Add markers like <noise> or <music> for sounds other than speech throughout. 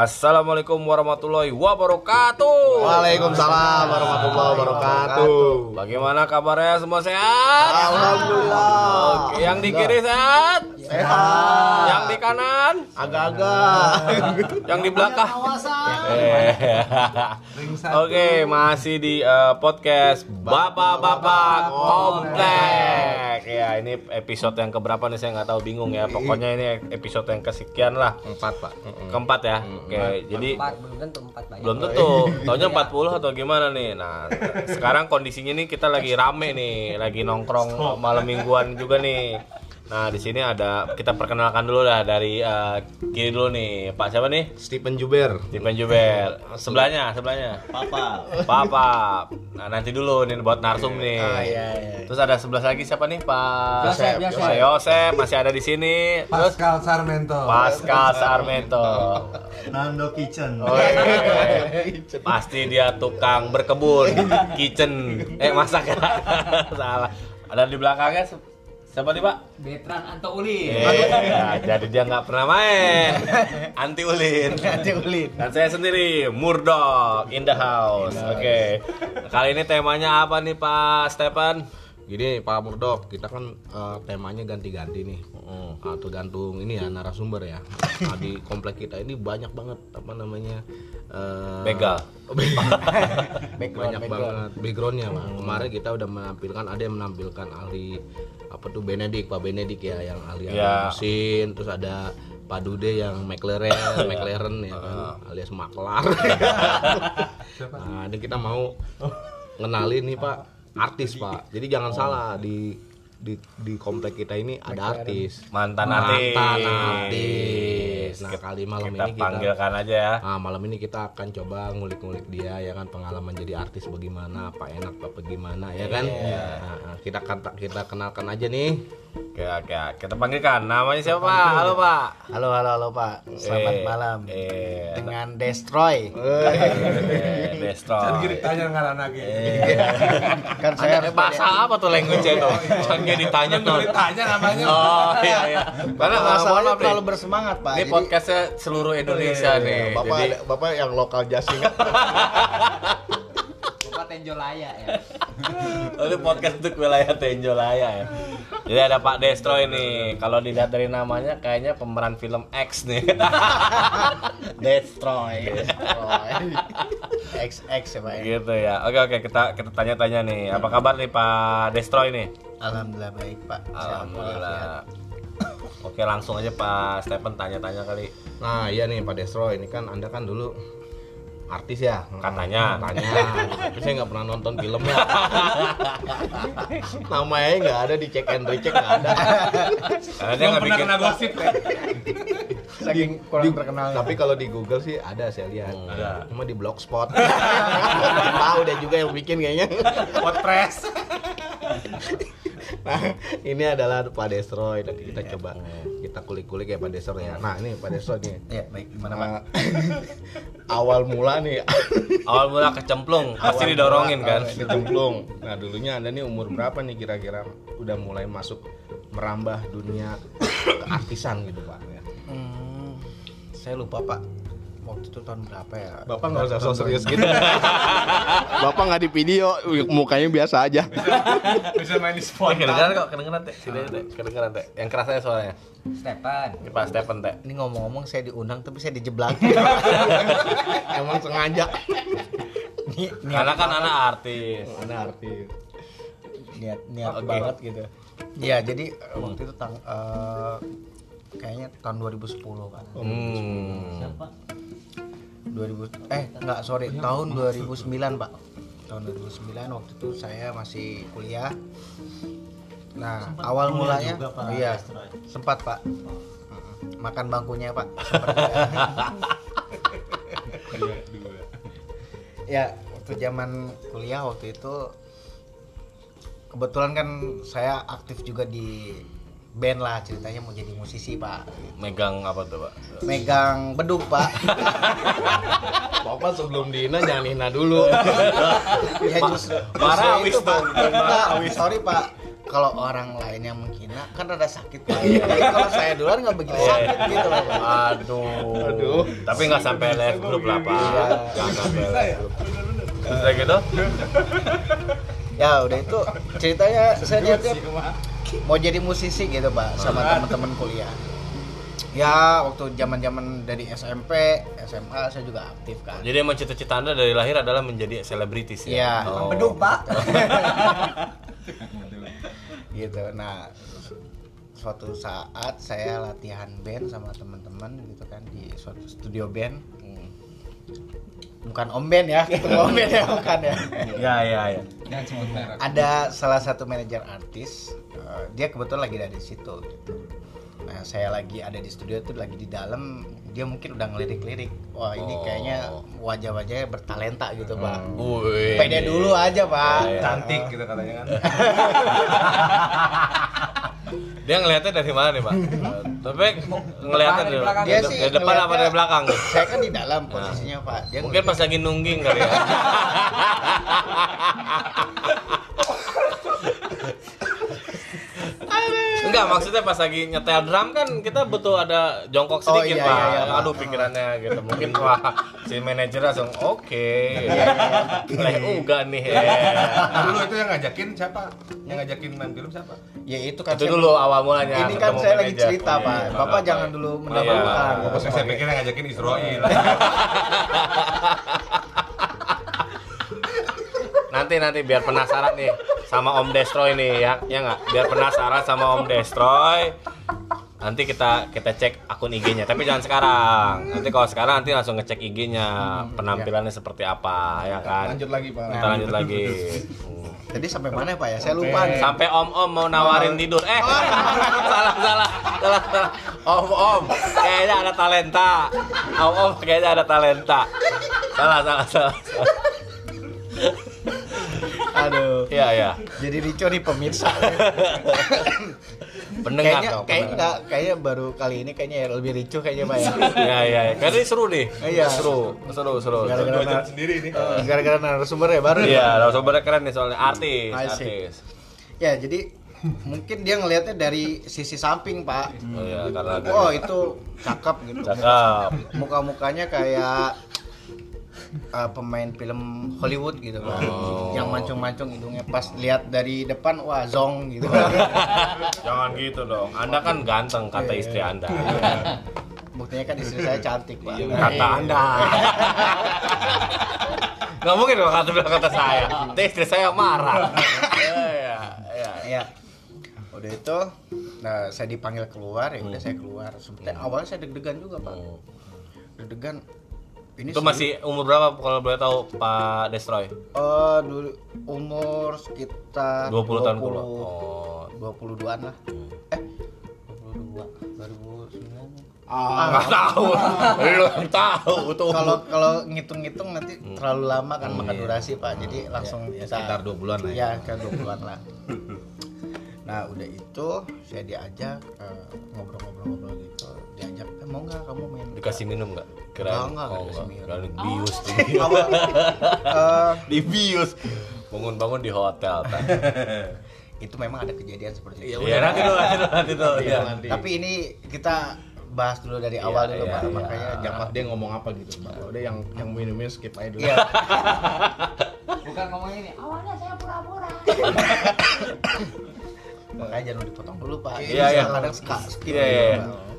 Assalamualaikum warahmatullahi wabarakatuh. Waalaikumsalam warahmatullahi wabarakatuh. Bagaimana kabarnya semua sehat? Alhamdulillah. Oke, yang di kiri sehat? Sehat. Yang di kanan? Agak-agak. Yang di belakang? Oke, masih di eh, podcast Bapak-bapak Komplek. Ya, ini episode yang keberapa nih saya nggak tahu bingung ya. Pokoknya ini episode yang kesekian lah. Empat pak. Keempat ya. Oke, jadi empat belum tentu empat banyak belum tentu. <laughs> Taunya 40 atau gimana nih. Nah, sekarang kondisinya nih kita lagi rame nih, lagi nongkrong malam mingguan juga nih. Nah, di sini ada kita perkenalkan dulu lah dari eh, kiri dulu nih. Pak siapa nih? Stephen Juber. Stephen Jubel. Sebelahnya, sebelahnya. Papa. Papa. Nah, nanti dulu nih buat narsum nih. Ah, iya, iya. Terus ada sebelah lagi siapa nih? Pak Yosep, Yosep. Pak Yosep masih ada di sini. Terus Pascal Sarmento. Pascal Sarmento. Nando Kitchen. Oh, iya. Pasti dia tukang berkebun, kitchen, eh masak ya. <laughs> Salah. Ada di belakangnya siapa nih Pak? Betran Anto Uli Iya, jadi dia nggak pernah main. Anti ulin. Anti ulin. Dan saya sendiri Murdok in the house. Oke. Kali ini temanya apa nih Pak Stephen? Gini Pak Murdok, kita kan eh, temanya ganti-ganti nih. Ah, tergantung ini ya narasumber ya. Nah, di komplek kita ini banyak banget apa namanya eh, Begal. <laughs> banyak banget backgroundnya pak kemarin kita udah menampilkan ada yang menampilkan ahli apa tuh Benedik Pak Benedik ya yang ahli Ya. mesin terus ada Pak Dude yang McLaren <laughs> McLaren ya kan alias maklar <laughs> nah ini kita mau ngenalin nih pak artis pak. Jadi jangan salah di di di komplek kita ini ada artis Mantan artis. mantan artis nah Kita- kali malam kita ini kita panggilkan aja ya. Nah, malam ini kita akan coba ngulik-ngulik dia ya kan pengalaman jadi artis bagaimana, apa enak apa gimana ya kan. Nah, kita kita kenalkan aja nih. Oke, oke. Kita panggilkan. Namanya siapa Pak? Halo Pak. Halo, halo, halo Pak. Selamat Eh, malam. Eh, Dengan Destroy. eh, Destroy. <laughs> Tanya lagi. Kan saya bahasa apa tuh language itu? <laughs> Canggih ditanya tuh. Tanya namanya. Oh iya iya. Karena Nah, masalahnya nih. terlalu bersemangat Pak. Ini podcastnya seluruh Indonesia nih. Bapak Jadi Bapak yang lokal jasingan. <laughs> Bapak Tenjolaya ya ini podcast untuk wilayah Tenjolaya ya. Jadi ada Pak Destroy nih. Kalau dilihat dari namanya kayaknya pemeran film X nih. <laughs> Destroy. Destroy. XX ya Pak. ya. gitu ya. Oke oke kita kita tanya-tanya nih. Apa kabar nih Pak Destroy nih? Alhamdulillah baik Pak. Alhamdulillah. <coughs> Oke langsung aja Pak Stephen tanya-tanya kali. Nah, iya nih Pak Destro, ini kan Anda kan dulu artis ya Katanya. katanya tapi saya nggak pernah nonton filmnya <laughs> namanya nggak ada di check and recheck nggak ada Karena dia nggak bikin gosip ya. Saking kurang terkenal. tapi kalau di Google sih ada saya lihat ada. cuma di blogspot <laughs> tahu deh juga yang bikin kayaknya podcast. <laughs> Nah, ini adalah Pak Destroy. Nanti kita coba kita kulik-kulik ya Pak Destroy ya. Nah, ini Pak Destroy nih. Ya, baik gimana Pak? Nah, awal mula nih. Awal mula kecemplung, pasti didorongin kan. uh, Dicemplung. Nah, dulunya Anda nih umur berapa nih kira-kira udah mulai masuk merambah dunia keartisan gitu, Pak ya. Hmm, saya lupa Pak. Waktu itu tahun berapa ya? Bapak nggak usah so serius gitu. <laughs> Bapak nggak di video, mukanya biasa aja. <laughs> Bisa main di spot. Kedengeran kok, kedengeran teh. Sini teh, kedengeran teh. Yang kerasanya suaranya. Stefan Ini Pak Stephen teh. Ini ngomong-ngomong saya diundang tapi saya dijeblak. <laughs> Emang sengaja. Ni- niat Karena kan anak artis. Mana artis? niat niat banget gitu. Ya, jadi waktu itu tang eh, kayaknya tahun 2010 kan. Hmm. 2000 eh enggak sorry tahun 2009 pak. Tahun 2009 waktu itu saya masih kuliah. Nah awal mulanya oh, iya sempat pak. Makan bangkunya pak <laughs> Sempat juga. ya waktu zaman kuliah waktu itu kebetulan kan saya aktif juga di band lah ceritanya mau jadi musisi pak Megang apa tuh, Pak? megang beduk pak <laughs> Bapak sebelum dihina jangan hina dulu. <laughs> ya justru marah itu, awis pak Nggak, sorry pak kalau orang lain yang menghina kan rada sakit Pak. <laughs> Jadi kalau saya duluan nggak begitu Iya. sakit gitu loh Pak. Aduh. Aduh. Tapi nggak sampai live grup lah pak. Iya. Jangan sampai live grup. Terus kayak gitu? Ya udah itu ceritanya saya niatnya mau jadi musisi gitu Pak sama teman-teman kuliah. Ya waktu zaman-zaman dari SMP, SMA saya juga aktif kan. Jadi emang cita-cita anda dari lahir adalah menjadi selebritis ya? Iya. Oh. Beduk, Pak. <laughs> gitu nah suatu saat saya latihan band sama teman-teman gitu kan di suatu studio band Hmm. bukan om band ya <laughs> ketemu om band ya bukan ya Ya ya ya. Ada salah satu manajer artis eh, dia kebetulan lagi ada di situ gitu nah saya lagi ada di studio tuh lagi di dalam dia mungkin udah ngelirik-lirik wah ini Oh. kayaknya wajah-wajahnya bertalenta gitu pak Wih. pede dulu aja pak Iya, iya. Cantik gitu katanya kan. <laughs> Dia ngelihatnya dari mana nih pak? Tapi ngelihatnya dari, di belakang. Dia dari sih depan apa dari belakang? saya kan di dalam posisinya pak dia Mungkin pas lagi nungging kali ya. <laughs> Enggak, maksudnya pas lagi nyetel drum kan kita butuh ada jongkok Oh, sedikit, iya, Pak. iya, iya. Aduh, pikirannya gitu. Mungkin <laughs> wah si manajer langsung oke. Leh uga nih. <laughs> Dulu itu yang ngajakin siapa? Yang ngajakin main film siapa? ya itu kan Itu saya- dulu awal mulanya. ini kan saya lagi manajer. cerita Iya, pak iya, bapak iya. jangan dulu Iya. mendahulukan Oh, Terus saya pikir yang ngajakin Israel. <laughs> Nanti nanti biar penasaran nih sama Om Destroy nih ya, ya nggak? Biar penasaran sama Om Destroy. Nanti kita kita cek akun IG-nya, tapi jangan sekarang. Nanti kalau sekarang nanti langsung ngecek IG-nya, penampilannya seperti apa, ya kan? Lanjut lagi pak. Kita lanjut lagi. <laughs> Hmm. jadi sampai mana pak ya saya lupa nih Sampai Om-om mau nawarin tidur. Eh, <laughs> salah salah salah salah. Om-om, kayaknya ada talenta. Om-om kayaknya ada talenta. Salah salah salah. salah. <laughs> aduh Iya iya. jadi rico nih pemirsa <coughs> Pendengar kayaknya dong. kayak enggak kayaknya baru kali ini kayaknya ya lebih ricu kayaknya pak ya Iya iya, iya. Kayaknya seru nih. Iya. Seru, seru, seru. gara-gara nar- sendiri nih. eh, gara-gara narasumber ya baru Iya, narasumbernya keren nih soalnya artis, artis. ya jadi mungkin dia ngelihatnya dari sisi samping pak Oh iya, karena oh itu cakep gitu cakep. muka-mukanya kayak uh, pemain film Hollywood gitu kan Oh. yang mancung-mancung hidungnya pas lihat dari depan wah zong gitu <laughs> Jangan gitu dong. Anda kan ganteng kata istri Anda. <laughs> buktinya kan istri saya cantik pak Kata Anda. <laughs> Nggak mungkin dong kata bilang kata saya. Nanti istri saya marah. Iya, iya, iya. ya udah itu nah saya dipanggil keluar ya udah saya keluar sebetulnya awalnya saya deg-degan juga pak Oh. deg-degan ini Itu masih umur berapa kalau boleh tahu Pak Destroy? eh dulu umur sekitar 20 tahun dulu. Oh. 22-an lah eh 22 2009 Ah, nggak tahu. Lu tahu tuh. kalau kalau ngitung-ngitung nanti Hmm. terlalu lama kan makan durasi pak jadi langsung Ya, kita- sekitar dua bulan lah ya. ya ke dua bulan lah nah udah itu saya diajak eh, ngobrol-ngobrol-ngobrol gitu diajak eh, mau nggak kamu main Dikasih minum nggak? Nggak, Kirain nggak, oh, dikasih nggak. minum. Kirain bius <laughs> tuh. Awal, eh, <laughs> Dibius. Bangun-bangun di hotel. <laughs> Itu memang ada kejadian seperti itu Iya, nanti dulu, nanti dulu, nanti dulu. Iya. tapi ini kita bahas dulu dari awal dulu iya, pak iya. makanya jangan dia ngomong apa gitu pak. Kalau dia yang yang minumnya skip aja dulu. Iya. Bukan ngomong ini. Awalnya saya pura-pura. makanya jangan dipotong dulu pak Iya, iya. kadang suka skip Iya, iya, gitu, iya.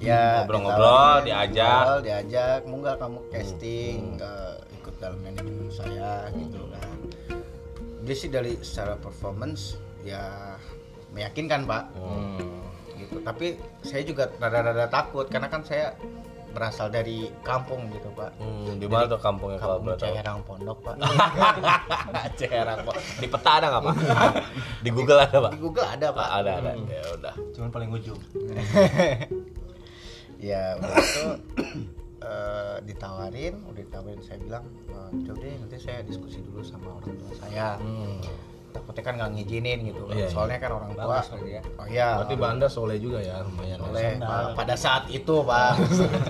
Ya Ngobrol-ngobrol, ditawarin, diajak. ngobrol, diajak mau nggak kamu casting eh, ikut dalam manajemen saya gitu kan dia sih dari secara performance ya meyakinkan pak Hmm. gitu tapi saya juga rada-rada takut karena kan saya berasal dari kampung gitu pak Hmm, di mana tuh kampungnya kalau kampung tahu? Ciherang Pondok pak <laughs> Ciherang Pak. Di peta ada nggak pak? <laughs> Di Google ada pak? di Google ada Pak pak ada ada. Ya udah. Cuman paling ujung. <laughs> ya udah itu <coughs> eh, ditawarin udah ditawarin saya bilang "Eh, coba deh nanti saya diskusi dulu sama orang tua saya takutnya kan nggak ngizinin gitu Hmm. Iya, iya. soalnya kan orang tua Bagus ya. oh iya Berarti Banda soleh juga ya lumayan. oleh Pak. pada saat itu pak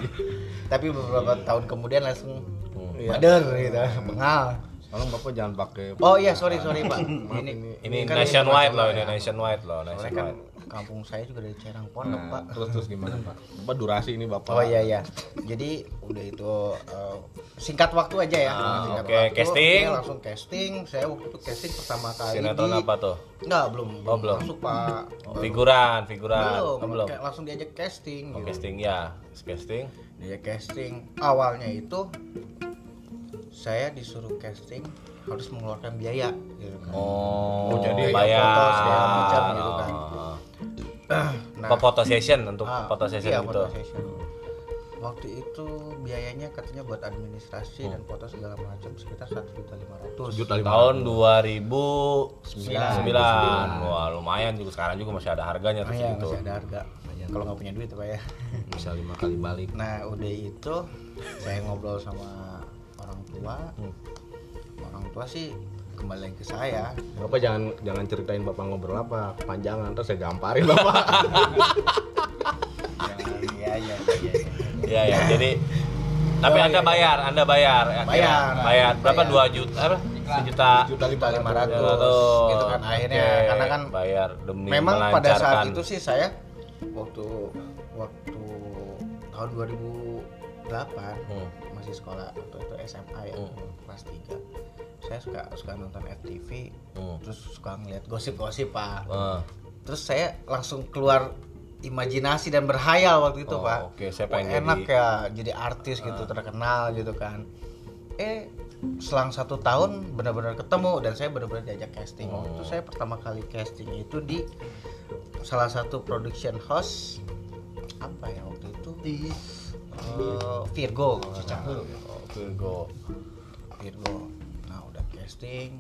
<laughs> tapi beberapa tahun kemudian langsung Hmm. bader gitu bengal Tolong Bapak jangan pakai Oh iya, sorry sorry Pak. <laughs> Ini Ini kan nationwide loh, ini ya. nationwide loh, kan nationwide. Kampung saya juga dari Cerang Pondok, Nah, Pak. terus terus gimana Pak? Bapak durasi ini Bapak. Oh iya iya. Jadi udah itu eh, singkat waktu aja ya. Ah, Singkat oke. waktu, Casting. oke, langsung casting. Saya waktu itu casting pertama kali Sinetron di apa tuh? Enggak, belum. Oh, belum. Masuk, Pak. Figuran, figuran. belum, Oh, belum. Kayak langsung diajak casting Oh, gitu. casting ya, casting. Diajak casting. Awalnya itu saya disuruh casting harus mengeluarkan biaya gitu kan. Oh, Oh, jadi bayar. foto segala macam gitu. Oh. Nah, Apa foto session untuk Ah, foto session iya, gitu. foto session. Waktu itu biayanya katanya buat administrasi Hmm. dan foto segala macam sekitar satu juta lima ratus. Tahun ratus. 2009. Wah, lumayan juga sekarang juga masih ada harganya tuh iya, segitu. masih ada harga. Kalau nggak punya duit pak ya. <laughs> bisa lima kali balik. Nah udah itu saya ngobrol sama orang tua. Hmm. Orang tua sih kembali lagi ke saya. Bapak jangan jangan ceritain Bapak ngobrol apa, kepanjangan terus saya gamparin Bapak. Iya iya iya. Iya ya, jadi tapi Oh, Anda iya, bayar, Anda bayar. akhirnya. Bayar. Bayar berapa? 2 juta apa? Sejuta. Juta Juta lima Ya, ratus gitu kan akhirnya Oke, karena kan bayar demi memang pada saat itu sih saya waktu waktu tahun 2008 Hmm. masih sekolah waktu itu SMA ya Hmm. kelas 3 saya suka suka nonton FTV Hmm. terus suka ngeliat gosip-gosip pak Eh, terus saya langsung keluar imajinasi dan berhayal waktu itu Oh, pak oke, saya Wah, pengen enak jadi- Ah. ya jadi artis gitu terkenal gitu kan eh selang satu tahun benar-benar ketemu dan saya benar-benar diajak casting waktu Oh. itu saya pertama kali casting itu di salah satu production house apa ya waktu itu di eh, Virgo oh, Virgo. Virgo casting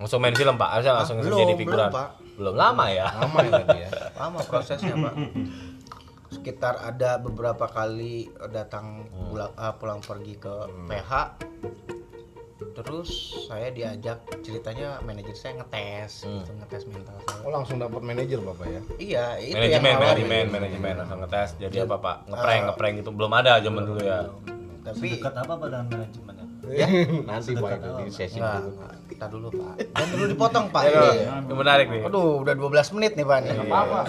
Langsung main film, Pak. Harusnya langsung Ah, jadi figuran. belum, Pak. Belum lama ya. Lama ya tadi ya. lama prosesnya pak sekitar ada beberapa kali datang pulang, ah, pulang pergi ke PH terus saya diajak ceritanya manajer saya ngetes Hmm. gitu, ngetes mental saya Oh langsung dapat manajer Bapak ya. iya itu manajemen, yang manajemen, manajemen langsung ngetes. Jadi apa, Pak? Ngeprank, Ah. ngeprank itu belum ada zaman dulu ya. tapi Dekat apa Pak dengan manajemennya? Ya <laughs> Nanti Pak itu di sesi enggak. kita dulu pak dan dulu dipotong pak Ya, ini Itu menarik nih. aduh udah 12 menit nih pak nih Apa?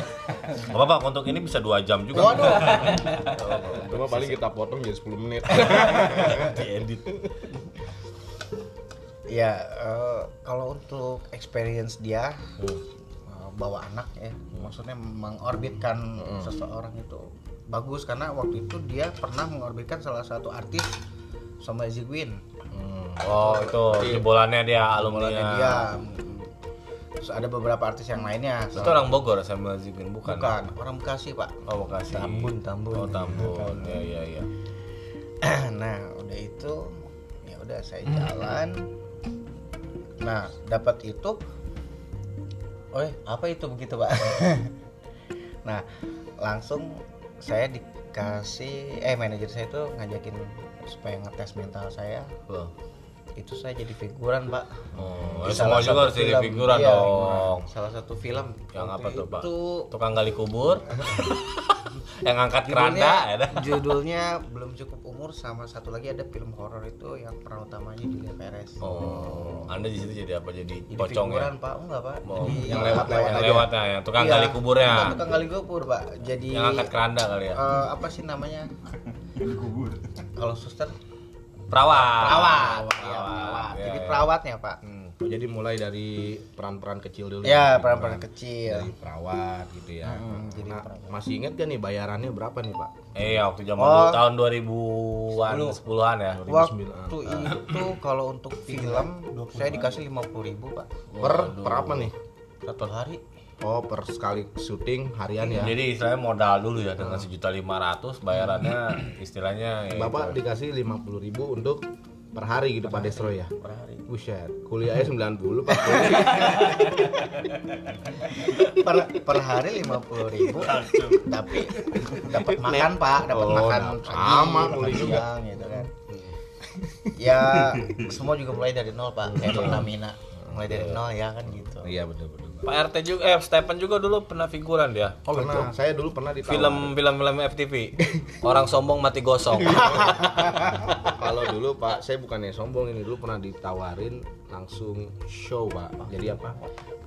Gak apa-apa, untuk ini bisa dua jam juga. waduh Cuma paling kita potong jadi 10 menit. <laughs> Diedit. ya eh, kalau untuk experience dia Hmm. uh, bawa anak ya maksudnya mengorbitkan seseorang itu bagus karena waktu itu dia pernah mengorbitkan salah satu artis sama Zigwin Oh, itu jebolannya dia, alumni dia terus ada beberapa artis yang lainnya Itu orang Bogor sama Zibin bukan? bukan orang Bekasi pak Oh, Bekasi. Tambun, Tambun. Oh, Tambun. Ya, ya, ya. nah udah itu ya udah saya jalan nah dapat itu oh apa itu begitu pak <laughs> nah langsung saya dikasih eh manajer saya itu ngajakin supaya ngetes mental saya Loh. Itu saya jadi figuran pak Oh, Di semua juga harus jadi film. figuran Iya, dong. salah satu film Yang apa tuh, Pak? itu Tukang gali kubur. <laughs> yang angkat judulnya, keranda ya judulnya belum cukup umur sama satu lagi ada film horor itu yang peran utamanya Julia Perez Oh, Anda di situ jadi apa? Jadi jadi pocong ya? figuran pak enggak pak Oh, jadi yang lewat- ya? Yang aja. lewatnya ya, tukang Iya, gali kuburnya. tukang gali kubur pak jadi Yang angkat keranda kali ya. eh, apa sih namanya kalau suster Perawat. perawat Iya, Perawat. perawat Iya, jadi iya. perawatnya pak Hmm. Oh, jadi mulai dari peran-peran kecil dulu. ya peran-peran kecil Dari perawat gitu ya. Hmm, jadi Nah, perawat. masih ingat gak nih bayarannya berapa nih Pak? Eh, ya, waktu zaman Oh. tahun 2000-an, 10-an ya. waktu itu kalau untuk film saya dikasih lima puluh ribu pak Per per apa nih? satu hari Oh, per sekali syuting harian ya. Jadi istilahnya modal dulu ya dengan sejuta lima ratus bayarannya <clears throat> istilahnya ya Bapak itu. dikasih 50.000 ribu untuk per hari gitu Pak Destro ya. per hari Buset, kuliahnya 90 Pak. <laughs> per, per hari lima puluh ribu tapi dapat makan pak dapat Oh, makan Sama, kuliah juga. siang gitu kan ya semua juga mulai dari nol pak kayak Pertamina mulai dari nol ya kan gitu Iya betul betul. Pak RT juga eh Stephen juga dulu pernah figuran dia. Oh pernah, saya dulu pernah di Film film film FTV. Orang sombong mati gosong. <laughs> Kalau dulu Pak, saya bukannya sombong ini dulu pernah ditawarin langsung show Pak. Jadi apa?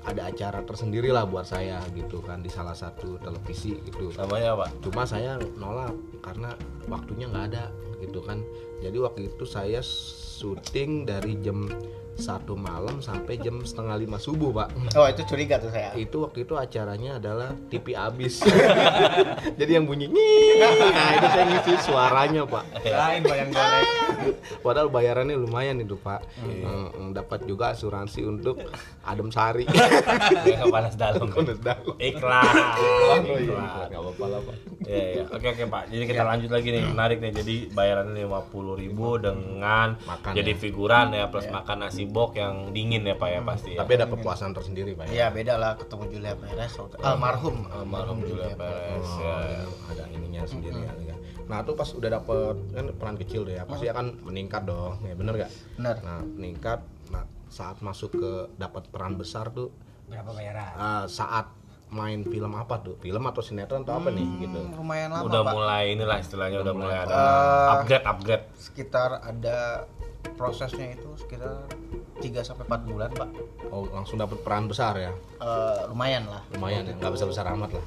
Ada acara tersendiri lah buat saya gitu kan di salah satu televisi gitu. Namanya apa? Cuma saya nolak karena waktunya nggak ada gitu kan. Jadi waktu itu saya syuting dari jam satu malam sampai jam setengah lima subuh pak. oh itu curiga tuh saya Itu waktu itu acaranya adalah TV abis. <laughs> Jadi yang bunyi nah itu saya ngisi suaranya pak. lain bayang goreng Padahal bayarannya lumayan itu pak. Mm, dapat juga asuransi untuk adem sari. <laughs> Yang panas dalam. Kondes dalam. Iklan. Oh iya, Iklan. nggak apa-apa lah pak. Iya, iya. Oke, oke, Pak. Jadi kita lanjut lagi nih. Menarik nih. Jadi bayarannya 50.000 dengan Makan jadi ya. figuran ya plus makan nasi bok yang dingin ya, Pak ya pasti ya. Tapi ada kepuasan tersendiri pak. Iya beda lah ketemu Julia Perez almarhum Almarhum Julia Perez Oh, ya. ada, ada ininya sendiri ya, kan. Nah tuh pas udah dapet kan peran kecil deh ya pasti akan meningkat dong ya bener gak? benar Nah meningkat nah, saat masuk ke dapat peran besar tuh Berapa bayaran? eh, saat main film apa tuh? Film atau sinetron atau apa nih gitu? Hmm, lumayan lama Udah pak mulai inilah istilahnya udah mulai ada Eh, upgrade upgrade. sekitar ada prosesnya itu sekitar 3 sampai 4 bulan pak Oh langsung dapat peran besar ya? Eh, lumayan lah Lumayan ya, nggak besar besar amat lah.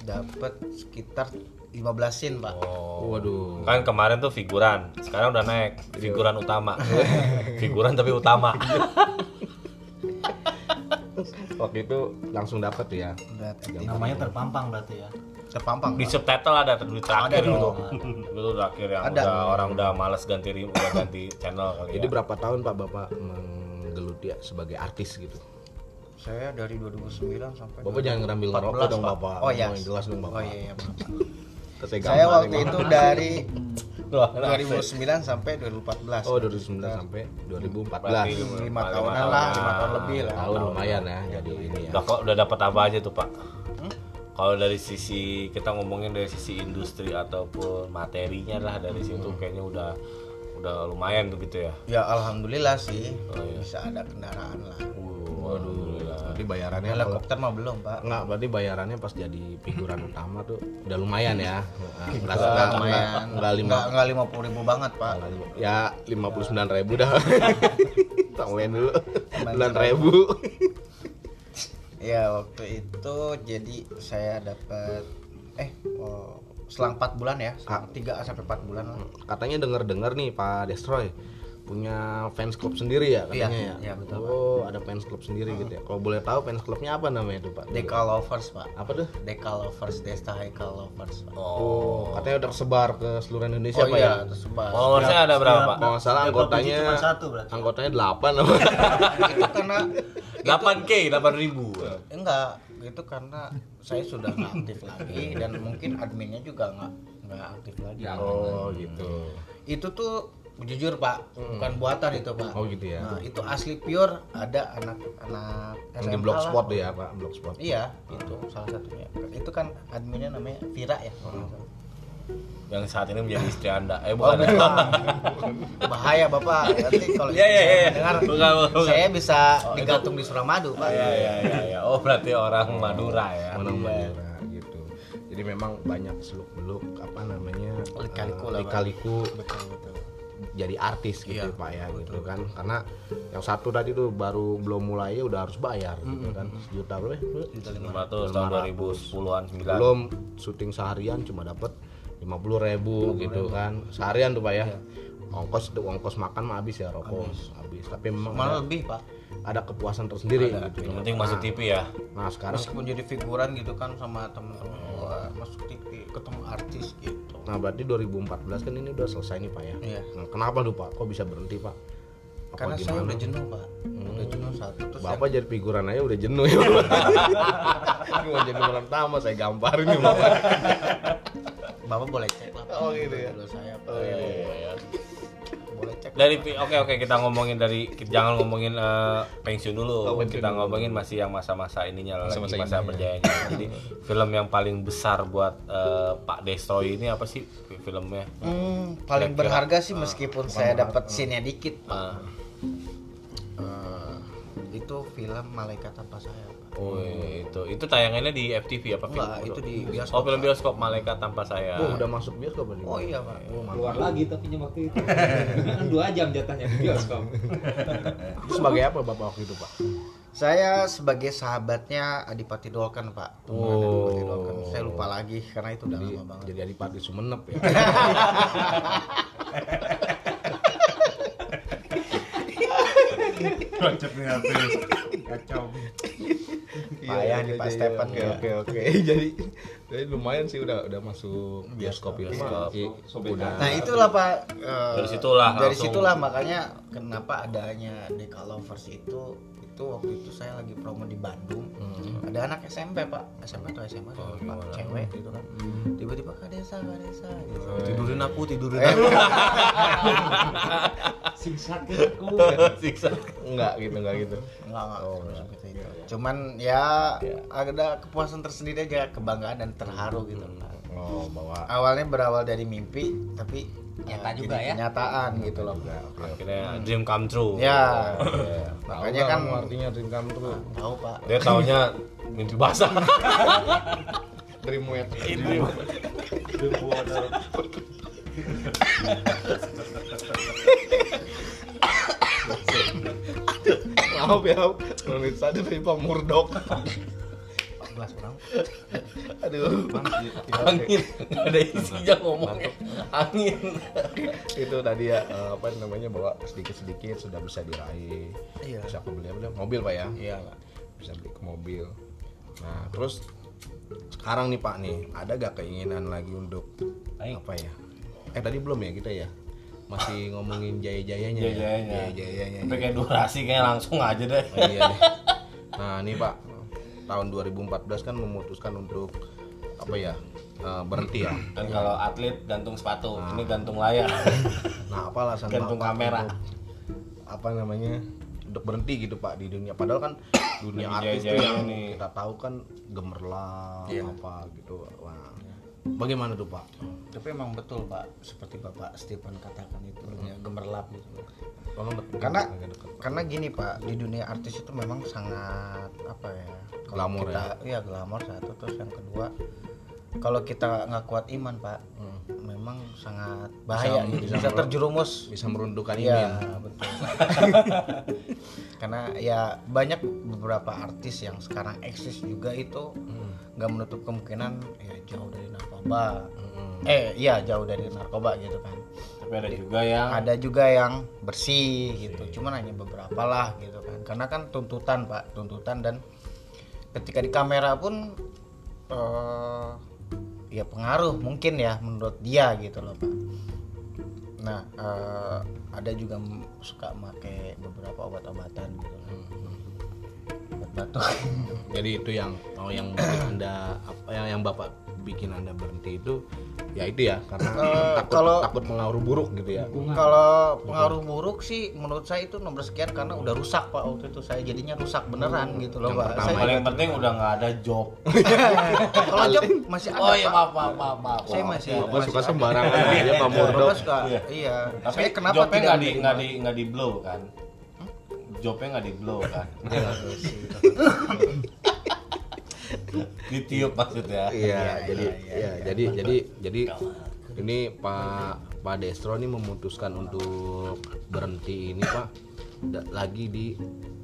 dapat sekitar 15 scene pak Oh. Waduh. Kan kemarin tuh figuran, sekarang udah naik figuran utama. <laughs> figuran tapi utama. <laughs> Waktu itu langsung dapat ya. udah Namanya terpampang berarti ya. terpampang Di subtitle ada di terakhir Ada dong. Itu <laughs> terakhir yang Ada. udah orang udah males ganti rim- udah ganti channel kali Jadi ya. berapa tahun Pak Bapak menggeluti ya sebagai artis gitu? saya dari 2009 sampai Bapak jangan ngambil ngerokok 14, dong Pak. Bapak. oh iya jelas dong Bapak. oh iya, iya maaf. Saya waktu itu dari <laughs> Wah, 2009 sampai 2014 Oh 2009 sampai 2014. Berarti lima lima tahunan tahun. lah lima tahun lebih lah Tahun lumayan ya jadi ini ya. Udah kok udah dapat apa aja tuh, Pak? Kalau dari sisi kita ngomongin dari sisi industri ataupun materinya lah dari situ kayaknya udah udah lumayan tuh gitu ya. ya alhamdulillah sih Oh, iya. bisa ada kendaraan lah Waduh. Berarti bayarannya helikopter mah belum pak Enggak, berarti bayarannya pas jadi figuran utama tuh udah lumayan ya. Nah, Enggak Nggak enggak lumayan enggak lima nggak nggak lima puluh ribu banget pak ya 59 ribu dah. <laughs> Tambahin dulu 9 ribu. <laughs> ya waktu itu jadi saya dapat eh oh, selang 4 bulan ya Ah. selang 3 sampai 4 bulan lah Katanya denger-dengar nih Pak Destroy punya fans club sendiri ya katanya Iya, ya. iya, betul, oh, ada fans club sendiri gitu ya. Kalau boleh tahu fans clubnya apa namanya tuh Pak? Deka Lovers pak Apa tuh? Deka Lovers Desta Haikal Lovers pak Oh, katanya udah tersebar ke seluruh Indonesia oh Pak iya ya. tersebar Followersnya ada berapa, Pak? Kalau salah anggotanya cuma satu berarti. anggotanya 8 apa? <laughs> itu karena <laughs> 8K, 8000. enggak itu karena saya sudah nggak aktif lagi dan mungkin adminnya juga nggak nggak aktif lagi oh, gitu. itu tuh jujur pak bukan buatan itu pak Oh, gitu ya. nah, itu asli pure ada anak-anak Yang di blogspot lah. ya, Pak, blogspot. iya itu salah satunya itu kan adminnya namanya Vira ya salah. Yang saat ini menjadi istri Anda. Eh Oh, bukan. bukan. bahaya bapak nanti kalau Iya, iya, saya iya. mendengar Bukan, bukan. saya bisa digantung di Suramadu pak Iya iya iya iya. Oh, berarti orang Madura ya. Orang Iya. Madura gitu. Jadi memang banyak seluk-beluk apa namanya? Lika-liku Pak. lika-liku betul betul jadi artis gitu Iya, Pak ya gitu kan. Karena yang satu tadi tuh baru belum mulai ya udah harus bayar gitu kan. Sejuta berapa? ya? 500 tahun 2010-an 9. Belum syuting seharian cuma dapat 50 ribu gitu kan. Seharian tuh Pak ya. Ongkos tuh ongkos makan mah habis ya rokok habis. Tapi memang malah ada, lebih pak ada kepuasan tersendiri gitu. Yang penting masuk TV ya. Nah, sekarang meskipun jadi figuran gitu kan sama temen-temen gua masuk TV ketemu artis gitu Nah berarti 2014 kan ini udah selesai nih Pak ya. Iya. Nah, kenapa tuh Pak? Kok bisa berhenti Pak? Apa karena saya gimana? udah jenuh pak udah jenuh satu terus Bapak jadi figuran aja udah jenuh ya. Ini <laughs> mau jadi peran utama saya gamparin nih Bapak. yang- bapak boleh cek lah Pak. Oh, gitu ya? Dulu saya Pak. Iya, iya, iya. Boleh cek Dari oke oke kita ngomongin dari jangan ngomongin eh, pensiun dulu. Oh, pensiun kita dulu. ngomongin masih yang masa-masa ininya lah, lagi Masa-masa masa berjayanya. Jadi film yang paling besar buat eh, Pak Destroy ini apa sih filmnya? Hmm, paling berharga sih meskipun saya dapat scene-nya dikit Ah, Eh, itu film Malaikat Tanpa Sayap. Pak. Oh itu itu tayangannya di FTV apa film? Enggak, itu di Oh bioskop. film bioskop Malaikat Tanpa Saya. Oh, udah masuk bioskop berarti. Oh iya pak. Keluar lagi tapi waktu itu. <laughs> kan dua jam jatahnya di bioskop. <laughs> Itu sebagai apa Bapak waktu itu, Pak? Saya sebagai sahabatnya Adipati Dolken pak. Teman Oh. Adipati Dolken. Saya lupa lagi karena itu udah Jadi, lama banget. jadi Adipati Sumenep ya. <laughs> Konsepnya apa? Kacau. Payah nih, Pak Stephen. Oke oke oke. <laughs> jadi jadi lumayan sih udah udah masuk bioskop ya. Bioskop. Iya, Udah. Nah itulah pak. Dari situlah Dari situlah makanya kenapa adanya Deka Lovers itu itu waktu itu saya lagi promo di Bandung. Ada anak SMP pak, SMP atau SMA saya lupa, cewek gitu kan. Tiba-tiba kak desa kak desa. Gitu. tidurin aku, tidurin Eh, aku. <laughs> Ke aku. <laughs> Siksa. Enggak gitu enggak gitu. Enggak, enggak, Oh, terus enggak. seperti itu. Cuman ya ada kepuasan tersendiri aja, kebanggaan dan terharu gitu. Oh, bawa Awalnya berawal dari mimpi, tapi Nyata eh, juga jadi ya. kenyataan gitu loh. Akhirnya dream come true. Ya, <laughs> Makanya makanya kan artinya dream come true. tahu pak. Dia taunya mimpi basah. <laughs> Dream wet. Maaf ya, tadi dari Pak Murdok. 14 orang. <laughs> Aduh. Angin, <laughs> nggak ada isinya ngomong. Angin. itu tadi ya eh, apa namanya bawa sedikit-sedikit sudah bisa diraih. Iya. Bisa aku beli beli mobil Pak ya. Iya pak. Bisa beli ke mobil. Nah, terus sekarang nih Pak nih, ada gak keinginan lagi untuk apa ya? Eh tadi belum ya kita ya? Masih <laughs> ngomongin jaya-jayanya ya? Jaya-jayanya. Jaya-jayanya. Sampai kayak durasi kayak langsung aja deh. Oh, iya deh. <laughs> Nah, ini Pak, tahun 2014 kan memutuskan untuk apa ya? eh, berhenti ya. Kan kalau atlet gantung sepatu, ini gantung layar. <laughs> Nah, apa alasan Gantung kamera. untuk, apa namanya? Untuk berhenti gitu Pak di dunia. Padahal kan <coughs> dunia artis jaya-jaya yang nih. kita tahu kan gemerlap Iya. apa gitu. Wah. Bagaimana tuh Pak? Tapi emang betul pak, seperti bapak Stephen katakan itu ya gemerlap gitu. Deket- Karena karena gini pak, di dunia artis itu memang sangat apa ya? kalau Glamor kita, ya. glamor satu terus yang kedua kalau kita nggak kuat iman pak, memang sangat bahaya, Bisa- gitu. bisa terjerumus. bisa meruntuhkan Iya imin. betul. <laughs> Karena ya banyak beberapa artis yang sekarang eksis juga itu nggak menutup kemungkinan ya jauh dari narkoba. Eh iya jauh dari narkoba gitu kan. Tapi ada juga yang Ada juga yang bersih gitu. Cuman hanya beberapa lah gitu kan. Karena kan tuntutan pak, tuntutan dan ketika di kamera pun eh ya pengaruh mungkin ya menurut dia gitu loh pak. Nah eh, ada juga suka make beberapa obat-obatan gitu kan. Obat batuk. Jadi itu yang mau yang anda apa yang yang bapak bikin anda berhenti itu ya itu ya karena Eh, takut kalau- takut pengaruh buruk gitu ya. Kalau pengaruh buruk sih menurut saya itu nomor sekian karena udah rusak pak waktu itu saya jadinya rusak beneran gitu loh Yang pak. pertama Saya- paling penting udah nggak ada job. <laughs> kalau job masih ada Oh iya Pak. maaf maaf maaf. maaf. Saya masih Bapak masih suka sembarangan aja Pak Bapak Murdok. suka iya. Tapi Saya kenapa jobnya nggak di nggak di nggak di blow kan? Jobnya nggak di blow kan? <laughs> Ditiup maksudnya. Iya, Iya, jadi iya, iya, ya, jadi jadi jadi ini Pak Pak Destro ini memutuskan untuk berhenti ini Pak lagi di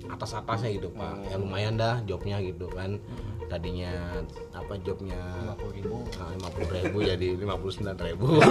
atas atasnya gitu Pak. Ya lumayan dah jobnya gitu kan. Tadinya apa jobnya lima puluh ribu jadi lima puluh sembilan ribu.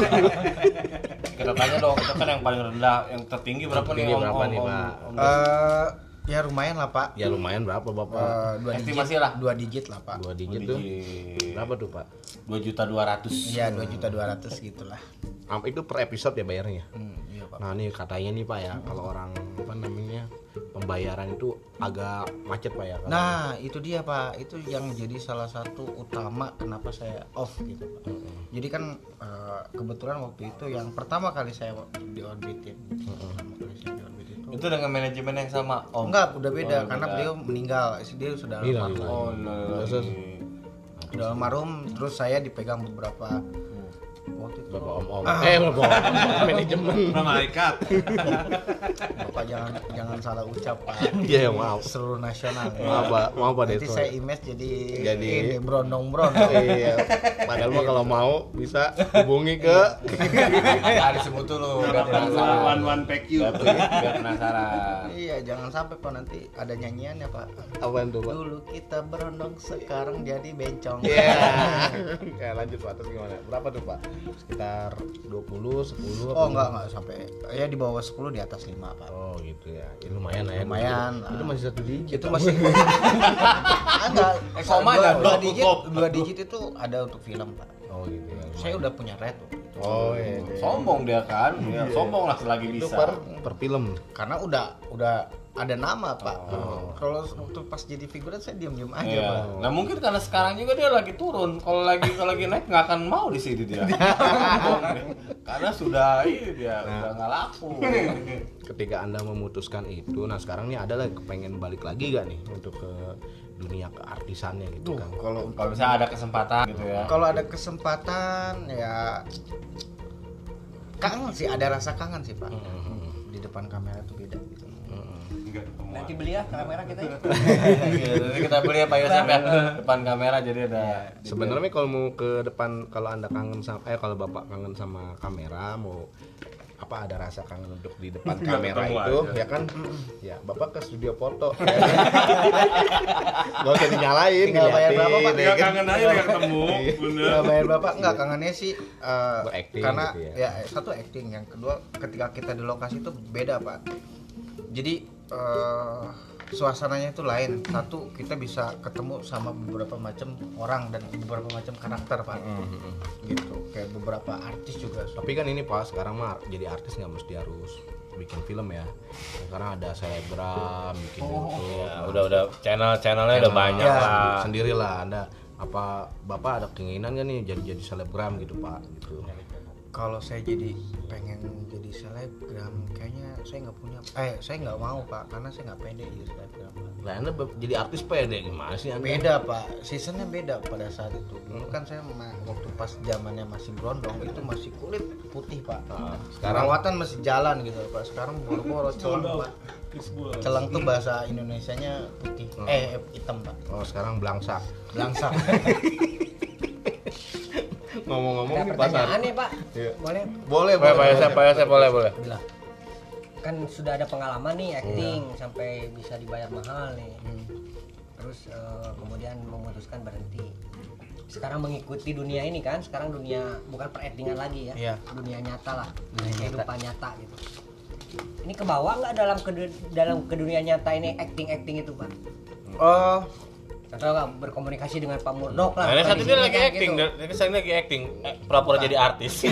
Kita tanya dong, kita kan yang paling rendah, yang tertinggi berapa Tertinggi nih? Om, berapa om, nih, om, Pak? om? Eh, ya lumayan lah pak. ya lumayan berapa Bapak? Eh, dua Estimasi digit lah. Dua digit lah pak. Dua digit Dua tuh. digit. Berapa tuh Pak? Dua juta dua ratus. Iya dua juta dua ratus gitulah. Am- Itu per episode ya bayarnya? Hmm, iya pak. Nah ini katanya nih Pak ya, kalau orang apa namanya pembayaran itu agak macet Pak ya. kalau- Nah itu dia pak, itu yang jadi salah satu utama kenapa saya off gitu pak. Jadi kan eh, kebetulan waktu itu yang pertama kali saya diorbitin, pertama kali saya diorbitin itu Itu dengan manajemen yang sama, Om. enggak udah beda Oh, karena beda. beliau meninggal, dia sudah almarhum. Oh, no, almarhum, terus saya dipegang beberapa waktu itu Bapak om om. Eh bapak om om. <laughs> Manajemen. Malaikat. bapak jangan jangan salah ucap pak Iya maaf. seluruh nasional ya. Maaf pak, maaf pak nanti saya image jadi Jadi- ini brondong brondong Iya. Padahal mah kalau mau bisa hubungi ke Ya disebut dulu biar penasaran. One one pack you. Biar penasaran. iya jangan sampai pak nanti ada nyanyiannya pak apaan tuh pak? dulu kita berondong sekarang jadi bencong Iya. Ya <laughs> lanjut pak terus gimana? Berapa tuh pak? Sekitar 20, 10 apa? oh enggak enggak sampai ya di bawah 10 di atas 5 pak Oh gitu ya. Ya, lumayan lah ya. Lumayan. Itu masih satu digit. itu masih <laughs> Ah, enggak Koma dua, dan dua blok, digit dua digit itu ada untuk film pak Oh gitu ya. saya udah punya red waktu itu. Oh iya. iya. Sombong dia kan. Ya, sombong lah selagi Itu bisa. per per film. karena udah udah ada nama pak Oh. kalau waktu pas jadi figuran saya diam diam aja Iya. pak Nah mungkin karena sekarang juga dia lagi turun. Kalau lagi kalau lagi naik nggak akan mau di sini dia. <laughs> karena sudah ini dia udah nggak laku. Ketika anda memutuskan itu, nah sekarang nih ada lagi pengen balik lagi gak nih untuk ke dunia keartisannya gitu kan? kalau Kalau misalnya ada kesempatan gitu ya. kalau ada kesempatan ya kangen sih ada rasa kangen sih pak di depan kamera tuh beda gitu Nanti beli ya kamera kita ya. Jadi kita beli ya Pak Yosef ya depan kamera jadi ada. Sebenarnya kalau mau ke depan, kalau anda kangen sama, eh kalau bapak kangen sama kamera, mau apa ada rasa kangen untuk di depan Nggak kamera ketemu itu, aja. ya kan? Ya bapak ke studio foto. <laughs> Gak usah dinyalain, Tinggal bayar berapa, Pak? ya kan? kangen aja nggak ketemu. Nggak bayar bapak nggak kangennya sih eh, Berakting karena gitu ya. satu acting yang kedua ketika kita di lokasi itu beda pak jadi eh, suasananya itu lain. Satu kita bisa ketemu sama beberapa macam orang dan beberapa macam karakter pak. Gitu. Kayak beberapa artis juga. Tapi kan ini pak sekarang mah jadi artis nggak mesti harus bikin film ya. Sekarang ada selebgram, bikin YouTube. Ya, udah udah. Channel channelnya udah banyak Ya, lah. sendiri lah anda. Apa bapak ada keinginan gak nih jadi jadi selebgram gitu pak? Gitu kalau saya jadi pengen jadi selebgram kayaknya saya nggak punya eh saya nggak mau pak karena saya nggak pede jadi selebgram lah anda jadi artis pede? Gimana sih anda? Beda pak. Seasonnya beda pada saat itu. Dulu kan saya ma- waktu pas zamannya masih berondong itu masih kulit putih pak. Sekarang- perawatan masih jalan gitu pak. Sekarang boro-boro celeng pak. Celeng tuh bahasa Indonesianya putih. Eh hitam pak. Oh sekarang belangsak. Langsung <laughs> ngomong-ngomong nih pasar pertanyaan nih Pak. Iya. Boleh? boleh Boleh Pak Yosef, Pak Yosef boleh boleh. Bilang. Kan sudah ada pengalaman nih acting sampai bisa dibayar mahal nih. Terus eh, kemudian memutuskan berhenti. Sekarang mengikuti dunia ini kan, sekarang dunia bukan peraktingan lagi ya, Iya. dunia nyata lah, kehidupan nyata gitu. Ini kebawa nggak dalam ke dalam ke dunia nyata ini acting acting itu pak? oh Nggak berkomunikasi dengan Pak Murdok lah. Nah, ini dia sini lagi kan, acting, gitu. ini saya lagi acting, eh, pura-pura jadi artis. <laughs>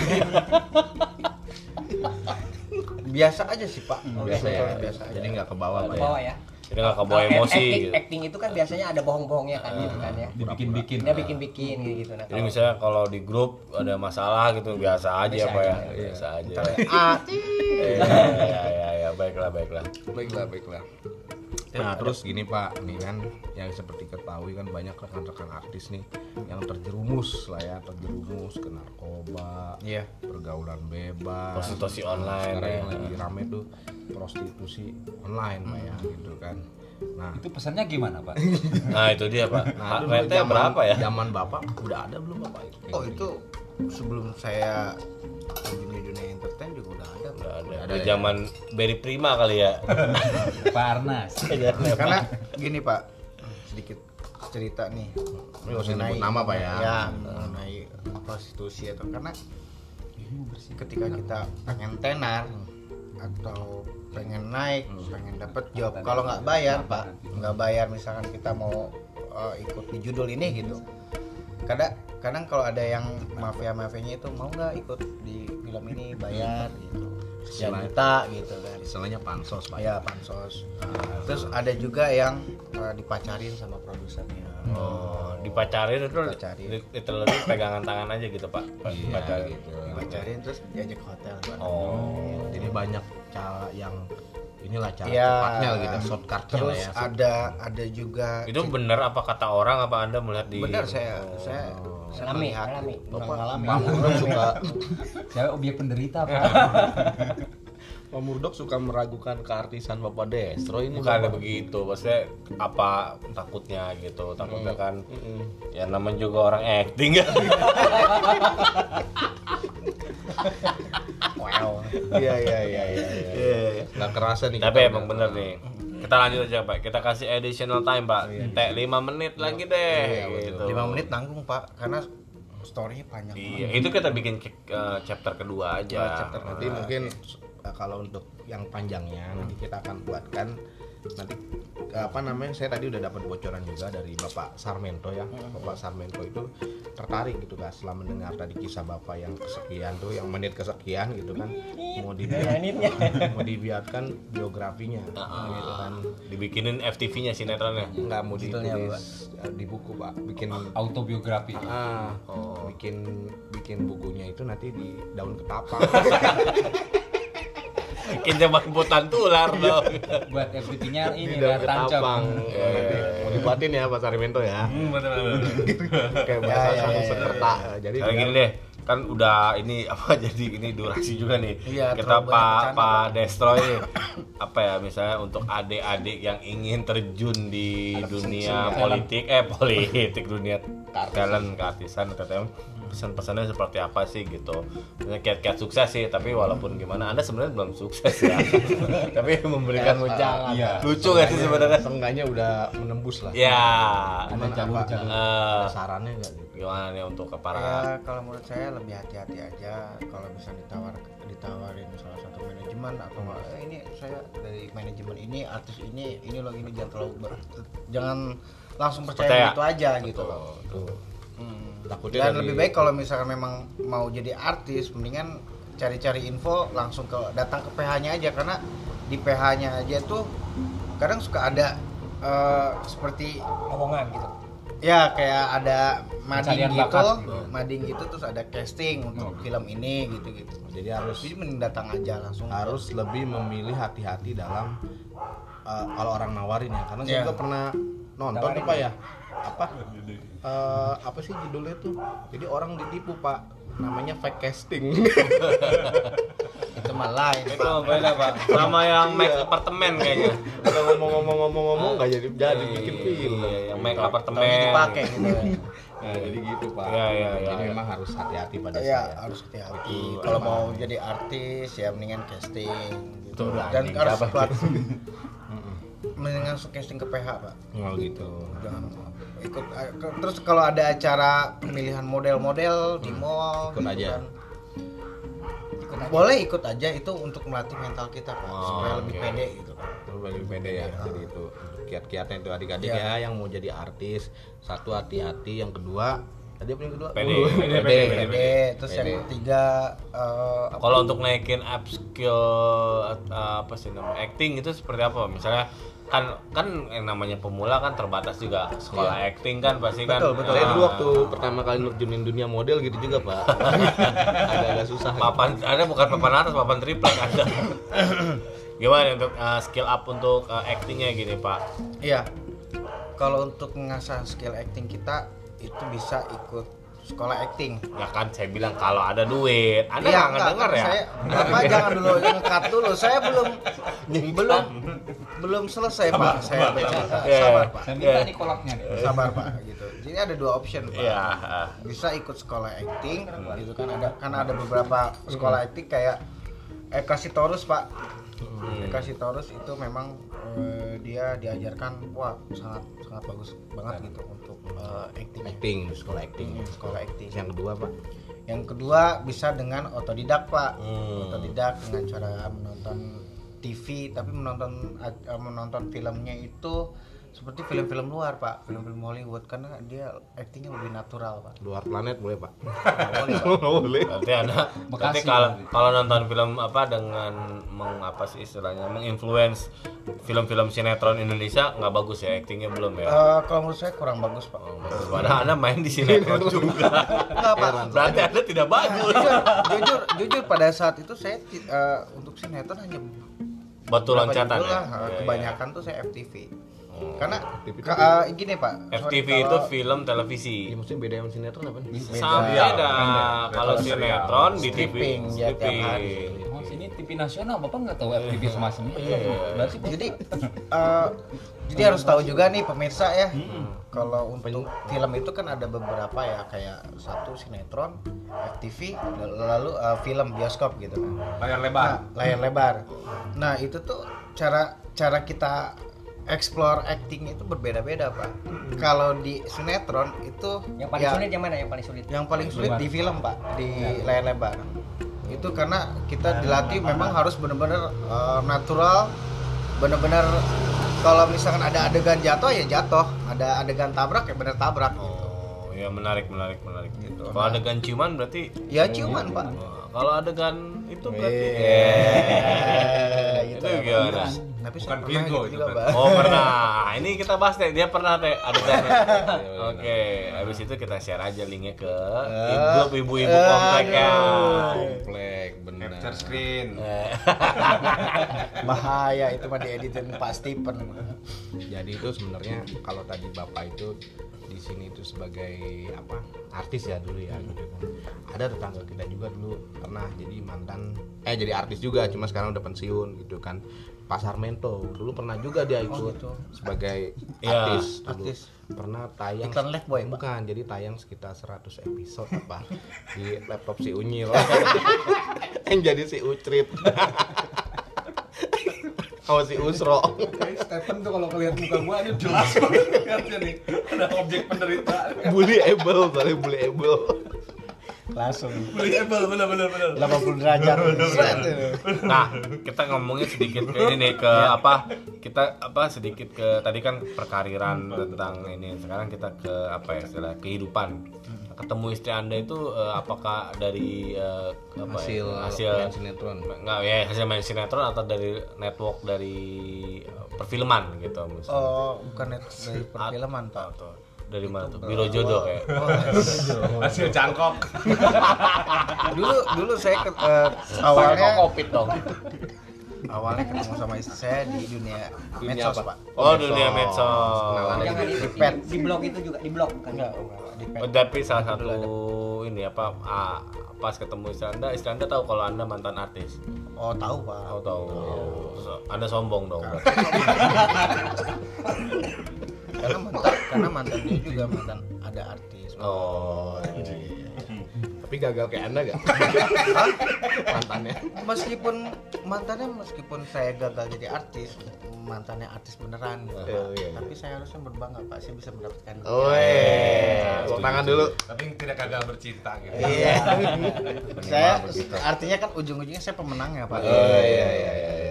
biasa aja sih pak biasa ya biasa aja jadi nggak ke bawah pak Ke ya bawah ya. Jadi nggak kebawa Kalau emosi acting, gitu. acting itu kan biasanya ada bohong-bohongnya kan gitu kan ya. dibikin-bikin Dia bikin-bikin gitu. Nah, Jadi kalau- misalnya kalau di grup ada masalah gitu biasa aja Biasa apa ya, biasa aja. ah Ya, <laughs> ya, ya, ya, baiklah, baiklah. baiklah baiklah nah terus gini pak nih kan yang seperti ketahui kan banyak rekan-rekan artis nih yang terjerumus lah ya terjerumus ke narkoba Iya. pergaulan bebas Prostitusi Nah, online, sekarang ya. yang lagi rame tuh prostitusi online pak ya gitu kan nah itu pesannya gimana pak <laughs> Nah itu dia pak. Nah, zaman- berapa ya? Zaman bapak udah ada belum bapak? oh itu sebelum saya di dunia entertain udah ada Pak. Ada. Ya? zaman Berry Prima kali ya. <laughs> Pak Arnas <laughs> karena gini pak sedikit cerita nih Ini usah nyebut nama pak ya. ya mengenai prostitusi atau karena ketika kita pengen tenar atau pengen naik pengen dapat job kalau nggak bayar pak nggak bayar misalkan kita mau uh, ikut di judul ini gitu kadang kadang kalau ada yang mafia mafianya itu mau nggak ikut di film ini bayar gitu Selain- juta gitu kan Istilahnya pansos pak. ya pansos terus ada juga yang uh, dipacarin sama produsernya Oh, dipacarin itu Dipacarin. li- literally pegangan tangan aja gitu pak. Iya, Pacarin. gitu. dipacarin terus diajak ke hotel Pak. Oh. Jadi banyak cara yang inilah cara Iya. cepatnya gitu, shortcutnya terus ya. ada ada juga Itu benar apa kata orang apa Anda melihat di benar saya saya saya Alami, melihat alami. Bapak Alami. Pak Murdok suka Saya objek penderita apa? <laughs> Pak Murdok suka meragukan keartisan Bapak Destro ini. bukan Bapak. begitu maksudnya apa takutnya gitu takutnya kan ya namanya juga orang acting. <laughs> Ya wow iya iya iya iya. Iya. Nggak kerasa nih. tapi emang bener nih. Kita lanjut aja pak. Kita kasih additional time pak. Teh 5 menit lagi deh gitu. lima menit nanggung pak karena storynya panjang iya itu kita bikin eh, chapter kedua aja. Nanti mungkin uh, kalau untuk yang panjangnya nanti kita akan buatkan nanti uh, apa namanya saya tadi udah dapat bocoran juga dari Bapak Sarmento ya. Bapak Sarmento itu tertarik gitu kan setelah mendengar tadi kisah Bapak yang kesekian tuh yang menit kesekian gitu kan mau dibiarkan <laughs> mau dibiarkan biografinya gitu kan. Dibikinin FTV-nya sinetronnya? Nggak mau ditulis uh, di buku Pak. Bikin Autobiografi. ah. Bikin bikin bukunya itu nanti di daun ketapang <laughs> bikin jemputan tular dong. Buat FTP-nya ini lah tancap. ketapang Nanti mau dibuatin ya Pak Sarmento ya. Kayak Ya, bahasa ya, sarung ya, sekerta. Jadi Kayak gini deh, kan udah ini <laughs> apa jadi ini durasi juga nih. Iya, kita Pak Pak. Destroy <laughs> apa ya misalnya untuk adik-adik yang ingin terjun di dunia politik eh politik dunia talent keartisan atau pesan-pesannya seperti apa sih gitu. Misalnya kiat-kiat sukses sih, tapi walaupun gimana Anda sebenarnya belum sukses ya. <laughs> tapi memberikan wejangan. iya. Lucu gak sih sebenarnya? seenggaknya udah menembus lah Ya. Ada jalur-jalur. Eh, sarannya nggak gitu gimana nih untuk ke ya para kalau menurut saya lebih hati-hati aja kalau bisa ditawar ditawarin salah satu manajemen atau "Eh, ini saya dari manajemen ini artis ini ini loh ini jangan terlalu ber- jangan langsung percaya, Percaya. gitu aja gitu loh tuh Hmm. Takutnya dan dari- lebih baik kalau misalkan memang mau jadi artis mendingan cari-cari info langsung ke datang ke PH-nya aja. Karena di PH-nya aja tuh kadang suka ada eh, seperti omongan gitu. Ya kayak ada mading gitu, bakat. Gitu. mading gitu terus ada casting untuk film ini gitu gitu jadi harus jadi mending datang aja langsung. harus lebih memilih hati-hati dalam uh, kalau orang nawarin ya. Karena saya Iya. juga pernah nonton tuh pak ya apa? Eh, apa sih judulnya tuh? Jadi orang ditipu pak. Namanya fake casting. <laughs> Itu mah lain itu beda pak. Sama yang make apartemen kayaknya. Udah ngomong-ngomong-ngomong-ngomong nggak jadi jadi bikin film. Iya, yang make Taunya apartemen dipakai gitu ya. Nah, jadi gitu pak. Iya, iya, iya, jadi iya. memang harus hati-hati pada ya saya. harus hati-hati. Kalau mau jadi artis ya mendingan casting gitu. Itu udah dan harus? <laughs> mendingan casting ke PH pak. Oh gitu. Jangan ikut eh, terus kalau ada acara pemilihan model-model di mall Ikut gitu aja. kan. boleh ikut aja itu untuk melatih mental kita pak. Oh, supaya lebih oke. pede gitu. Pak Terus bagi pede ya jadi itu. Kiat-kiatnya itu adik-adik Iya. ya yang mau jadi artis. Satu hati-hati. Yang kedua tadi apa yang kedua? Pede, Uh, pede, pede, pede, pede. terus yang Pede. ketiga eh, apa- kalau untuk naikin up skill uh, apa sih namanya acting itu seperti apa? Misalnya kan kan yang namanya pemula kan terbatas juga. Sekolah acting kan pasti kan. Betul, betul. saya Ah, dulu waktu pertama kali nerjunin dunia model gitu juga pak. <laughs> Agak-agak susah. Papan ada bukan papan atas papan triplek ada <laughs> gimana untuk uh, skill up untuk uh, actingnya gini pak? Iya. Kalau untuk mengasah skill acting kita itu bisa ikut sekolah acting. ya kan saya bilang kalau ada duit anda Iya, nggak enggak, ngedenger ya Saya, Bapak <laughs> jangan dulu ngekat dulu. Saya belum belum belum selesai Pak. Saya bercerita. Iya. Sabar Pak. Saya minta nih kolaknya nih. Sabar Pak gitu. Jadi ada dua option Pak. Ah. Bisa ikut sekolah acting gitu kan ada karena ada beberapa sekolah acting kayak Eka Sitorus Pak. Eka Sitorus itu memang eh, dia diajarkan wah sangat sangat bagus banget gitu untuk eh, acting acting sekolah acting. Sekolah acting. yang kedua pak? Yang kedua bisa dengan otodidak pak, Hmm. otodidak dengan cara menonton TV, tapi menonton eh, menonton filmnya itu seperti film-film luar pak, film-film Hollywood karena dia actingnya lebih natural pak. luar planet boleh pak Nggak boleh, nggak Berarti ada berarti Bekasi kalau kalau nonton film apa dengan mengapa sih istilahnya menginfluence film-film sinetron Indonesia nggak bagus ya actingnya belum ya. Eh, kalau menurut saya kurang bagus pak. Padahal anda main di sinetron <laughs> juga. Enggak pak. Berarti anda tidak bagus. jujur, jujur, pada saat itu saya eh, untuk sinetron hanya Batu loncatan ya? lah, Iya, kebanyakan tuh saya FTV. Karena ka- eh, gini Pak. FTV sorry, itu kalau- film televisi. Iya, maksudnya beda sama sinetron apa nih? Sama Iya, beda. Kalau sinetron di TV Stripping, ya, tiap hari. Oh, sini TV nasional, Bapak nggak tahu FTV semacam itu. Berarti jadi eh, jadi harus tahu juga nih pemirsa ya kalau untuk film itu kan ada beberapa ya kayak satu sinetron FTV lalu eh, film bioskop gitu kan Layar nah, lebar. layar lebar nah itu tuh cara cara kita explore acting itu berbeda-beda pak. Kalau di sinetron itu Yang paling ya, sulit yang mana? Yang paling sulit? yang paling sulit di film pak. Di layar lebar. Itu karena kita dilatih memang harus benar-benar eh, natural. Benar-benar kalau misalkan ada adegan jatuh ya jatuh. Ada adegan tabrak ya benar tabrak gitu. Oh, ya menarik, menarik, menarik. Gitu. Kalau adegan ciuman berarti ya ciuman pak. Kalau adegan itu berarti Eh, itu gimana? tapi Bukan pernah Virgo gitu itu pak Oh pernah. Ini kita bahas deh. Dia pernah deh adegannya. <laughs> Oke. Habis itu kita share aja linknya ke ibu ibu-ibu komplek ya. Komplek, bener. Capture screen. Eh, <laughs> bahaya itu mah dieditin Pak Stephen Jadi itu sebenarnya kalau tadi bapak itu di sini itu sebagai apa artis ya dulu ya gitu kan. Ada tetangga kita juga dulu pernah jadi mantan eh jadi artis juga cuma sekarang udah pensiun gitu kan. Pasar Mento dulu pernah juga dia ikut sebagai Ya, artis dulu. artis. Pernah tayang Iklan Lifebuoy, Pak. bukan jadi tayang sekitar 100 episode apa di laptop si Unyil <laughs> yang jadi si Ucrit <laughs> sama si Usro Stephen tuh kalau ngeliat muka gua ini jelas banget lihatnya nih. Ada objek penderitaan. bully able soalnya bully able langsung Believable bener bener bener. 80 derajat Nah, kita ngomongin sedikit ke ini nih ke apa? Kita apa sedikit ke tadi kan perkariran tentang ini. Sekarang kita ke apa ya istilah kehidupan. Ketemu istri Anda itu eh, apakah dari eh, apa hasil ya? hasil main sinetron Enggak ya hasil main sinetron atau dari network dari eh, perfilman gitu misalnya. oh bukan net dari perfilman Pak Atau dari mana tuh? Biro jodoh kayak. <laughs> Hasil cangkok. <laughs> dulu dulu saya ke, eh, awalnya Covid dong. <laughs> awalnya ketemu sama istri saya di dunia, medsos apa? pak Oh, dunia medsos. Kenalannya Jangan di, di di, pet. di blog itu juga, di blog bukan? enggak enggak di pet. Oh, Tapi salah satu ini apa ah, pas ketemu istri anda, istri anda tahu kalau anda mantan artis. oh tahu pak Oh tahu. So- anda sombong dong. karena mantan karena mantannya juga mantan ada artis Oh. Tapi gagal kayak anda gak mantannya. Meskipun mantannya meskipun saya gagal jadi artis mantannya artis beneran gitu, Oh, Pak. iya. tapi saya harusnya berbangga pak. Saya bisa mendapatkan Oi, tepuk tangan dulu. Tapi tidak gagal bercinta gitu. iya. Saya artinya kan ujung-ujungnya saya pemenangnya pak. Oh iya iya iya iya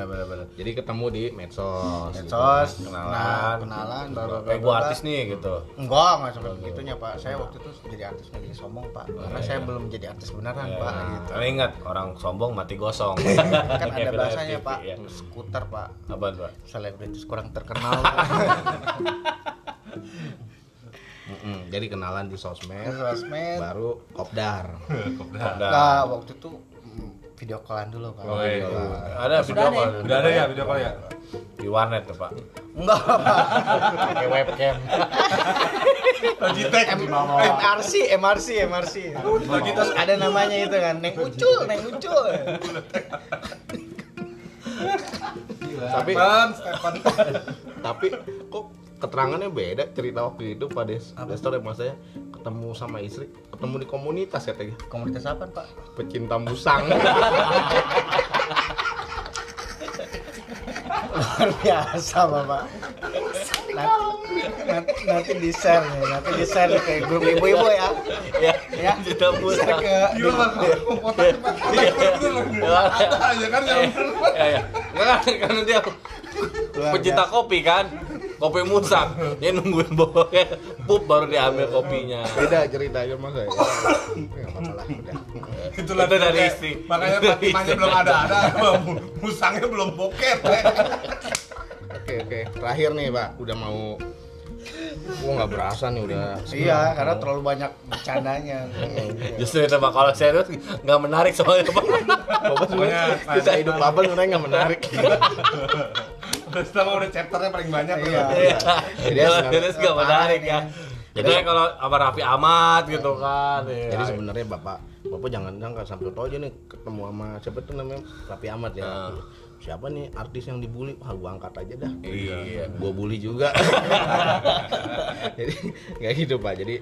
benar benar benar jadi ketemu di medsos gitu. medsos Kenalan. nah, kenalan bla bla Kayak gua bla. artis nih gitu. enggak enggak sampai begitunya pak saya waktu itu jadi artis nggak jadi sombong pak karena saya belum jadi artis beneran pak gitu Tapi ingat orang sombong mati gosong. <laughs> kan ada bahasanya pak skuter pak Apa? Pak? selebritis kurang terkenal <laughs> Mm-mm, jadi kenalan di sosmed sosmed baru kopdar <laughs> Udah. nah waktu itu video callan dulu pak Oh, iya. Ada video call. Udah ada ya video call ya? Di warnet tuh, Pak. enggak pak pakai webcam Logitech. MRC MRC MRC ada namanya itu kan neng ucul neng ucul tapi Stephen, Stephen. tapi kok keterangannya beda cerita waktu itu Pak Des Destor emang saya ketemu sama istri ketemu di komunitas katanya komunitas apa pak? Pecinta musang. <laughs> Luar biasa bapak. Nanti, nanti, nanti di share nih nanti di share ke grup ibu-ibu ya. Ya, ya kita musang. ke Gila lah. Ada aja kan yang ya ya Nggak kan karena dia pecinta kopi kan kopi musang dia nungguin bawahnya pup baru diambil kopinya beda ceritanya mas saya nggak apa-apa lah udah Itulah Itu dari istri. Makanya Itu istri. belum ada-ada, <laughs> musangnya belum boket. oke oke terakhir nih pak udah mau Gua nggak berasa nih udah. Iya, karena terlalu banyak bercandanya. Justru itu Pak kalau serius nggak menarik soalnya Pak. Bapak sebenarnya kita hidup Bapak sebenarnya nggak menarik. <laughs> Setelah udah chapternya paling banyak. Iya. Iya. Jadi serius nggak menarik ya. Jadi- kalau sama Raffi Ahmad gitu kan. iya. Jadi sebenarnya Bapak Bapak jangan jangan sampai tahu aja nih ketemu sama siapa tuh namanya Raffi Ahmad ya. Ah. Siapa nih artis yang dibully? Wah, gua angkat aja dah. Iya. Gua bully juga. <laughs> jadi nggak gitu Pak. Jadi